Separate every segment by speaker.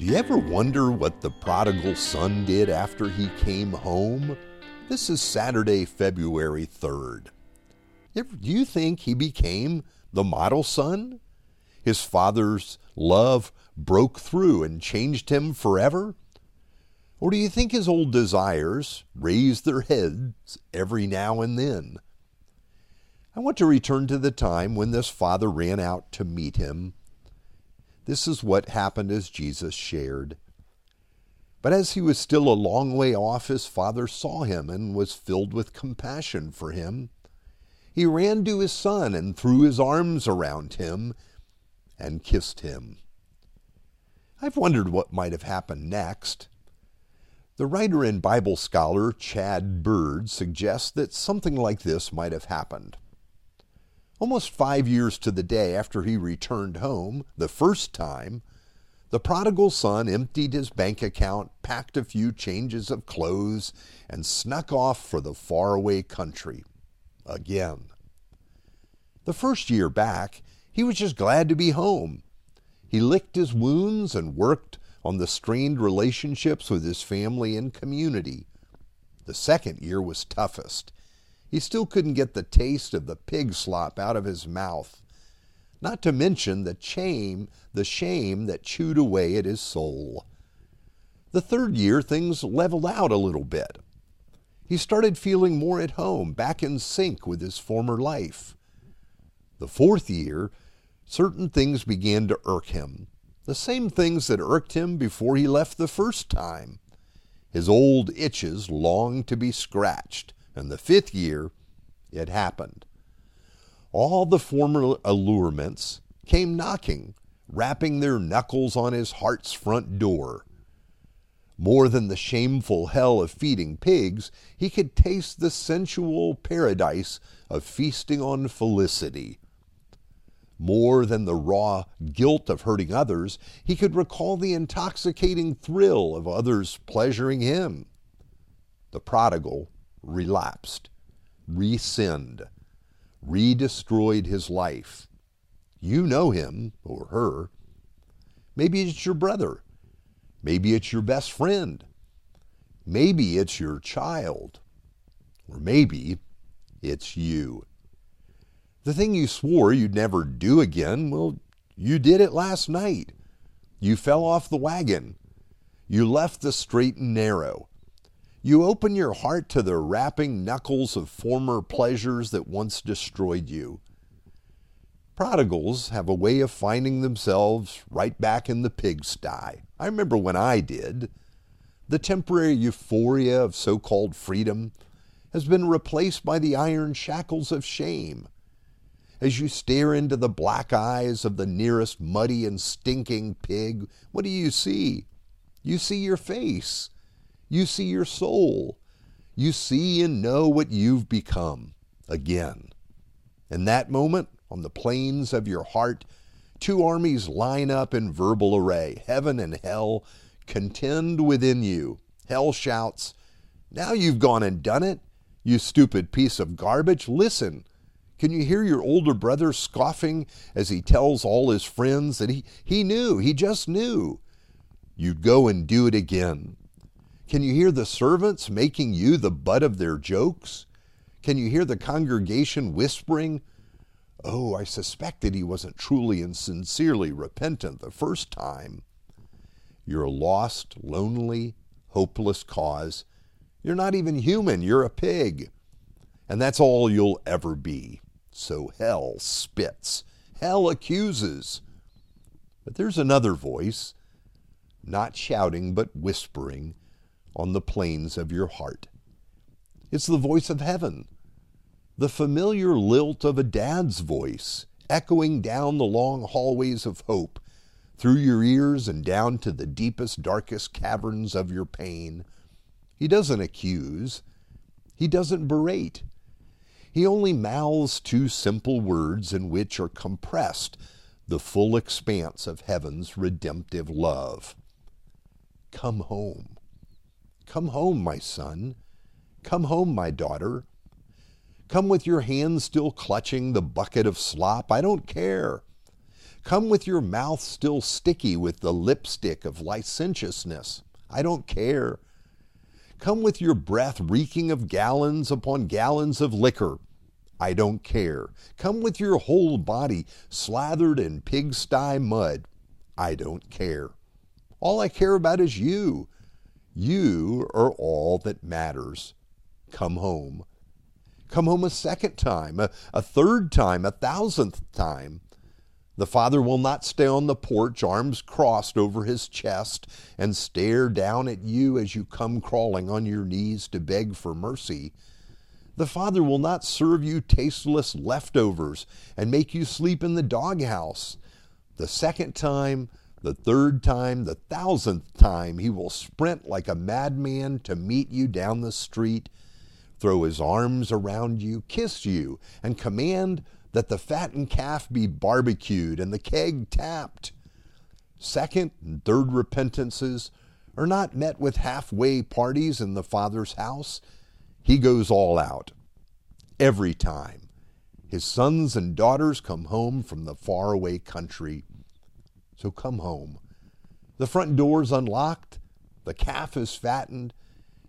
Speaker 1: Do you ever wonder what the prodigal son did after he came home? This is Saturday, February 3rd. Do you think he became the model son? His father's love broke through and changed him forever? Or do you think his old desires raised their heads every now and then? I want to return to the time when this father ran out to meet him this is what happened as Jesus shared. But as he was still a long way off, his father saw him and was filled with compassion for him. He ran to his son and threw his arms around him and kissed him. I've wondered what might have happened next. The writer and Bible scholar Chad Bird suggests that something like this might have happened. Almost five years to the day after he returned home the first time, the prodigal son emptied his bank account, packed a few changes of clothes, and snuck off for the faraway country. Again. The first year back, he was just glad to be home. He licked his wounds and worked on the strained relationships with his family and community. The second year was toughest. He still couldn't get the taste of the pig slop out of his mouth, not to mention the shame, the shame that chewed away at his soul. The third year, things leveled out a little bit. He started feeling more at home, back in sync with his former life. The fourth year, certain things began to irk him, the same things that irked him before he left the first time. His old itches longed to be scratched, and the fifth year, it happened. All the former allurements came knocking, rapping their knuckles on his heart's front door. More than the shameful hell of feeding pigs, he could taste the sensual paradise of feasting on felicity. More than the raw guilt of hurting others, he could recall the intoxicating thrill of others pleasuring him. The prodigal relapsed, re-sinned, re-destroyed his life. You know him or her. Maybe it's your brother. Maybe it's your best friend. Maybe it's your child. Or maybe it's you. The thing you swore you'd never do again, well, you did it last night. You fell off the wagon. You left the straight and narrow. You open your heart to the rapping knuckles of former pleasures that once destroyed you. Prodigals have a way of finding themselves right back in the pigsty. I remember when I did. The temporary euphoria of so called freedom has been replaced by the iron shackles of shame. As you stare into the black eyes of the nearest muddy and stinking pig, what do you see? You see your face you see your soul. You see and know what you've become again. In that moment, on the plains of your heart, two armies line up in verbal array. Heaven and hell contend within you. Hell shouts, Now you've gone and done it, you stupid piece of garbage. Listen. Can you hear your older brother scoffing as he tells all his friends that he, he knew, he just knew? You'd go and do it again. Can you hear the servants making you the butt of their jokes? Can you hear the congregation whispering, Oh, I suspected he wasn't truly and sincerely repentant the first time. You're a lost, lonely, hopeless cause. You're not even human, you're a pig. And that's all you'll ever be. So hell spits, hell accuses. But there's another voice, not shouting but whispering on the plains of your heart. It's the voice of heaven, the familiar lilt of a dad's voice, echoing down the long hallways of hope, through your ears and down to the deepest, darkest caverns of your pain. He doesn't accuse, he doesn't berate. He only mouths two simple words in which are compressed the full expanse of heaven's redemptive love. Come home. Come home, my son. Come home, my daughter. Come with your hands still clutching the bucket of slop. I don't care. Come with your mouth still sticky with the lipstick of licentiousness. I don't care. Come with your breath reeking of gallons upon gallons of liquor. I don't care. Come with your whole body slathered in pigsty mud. I don't care. All I care about is you. You are all that matters. Come home. Come home a second time, a, a third time, a thousandth time. The father will not stay on the porch, arms crossed over his chest, and stare down at you as you come crawling on your knees to beg for mercy. The father will not serve you tasteless leftovers and make you sleep in the doghouse. The second time, the third time, the thousandth time, he will sprint like a madman to meet you down the street, throw his arms around you, kiss you, and command that the fattened calf be barbecued and the keg tapped. Second and third repentances are not met with halfway parties in the Father's house. He goes all out. Every time. His sons and daughters come home from the faraway country. So come home. The front door's unlocked, the calf is fattened,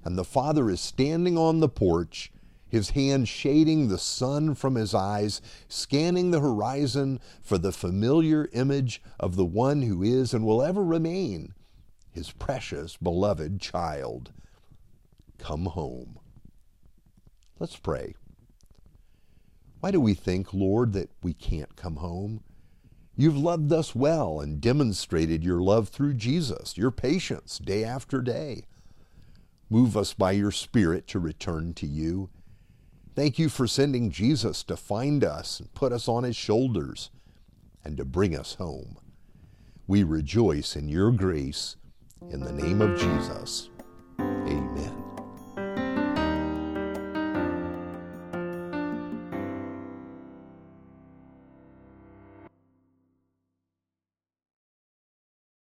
Speaker 1: and the father is standing on the porch his hand shading the sun from his eyes, scanning the horizon for the familiar image of the one who is and will ever remain his precious, beloved child. Come home. Let's pray. Why do we think, Lord, that we can't come home? You've loved us well and demonstrated your love through Jesus, your patience day after day. Move us by your Spirit to return to you. Thank you for sending Jesus to find us and put us on his shoulders and to bring us home. We rejoice in your grace in the name of Jesus.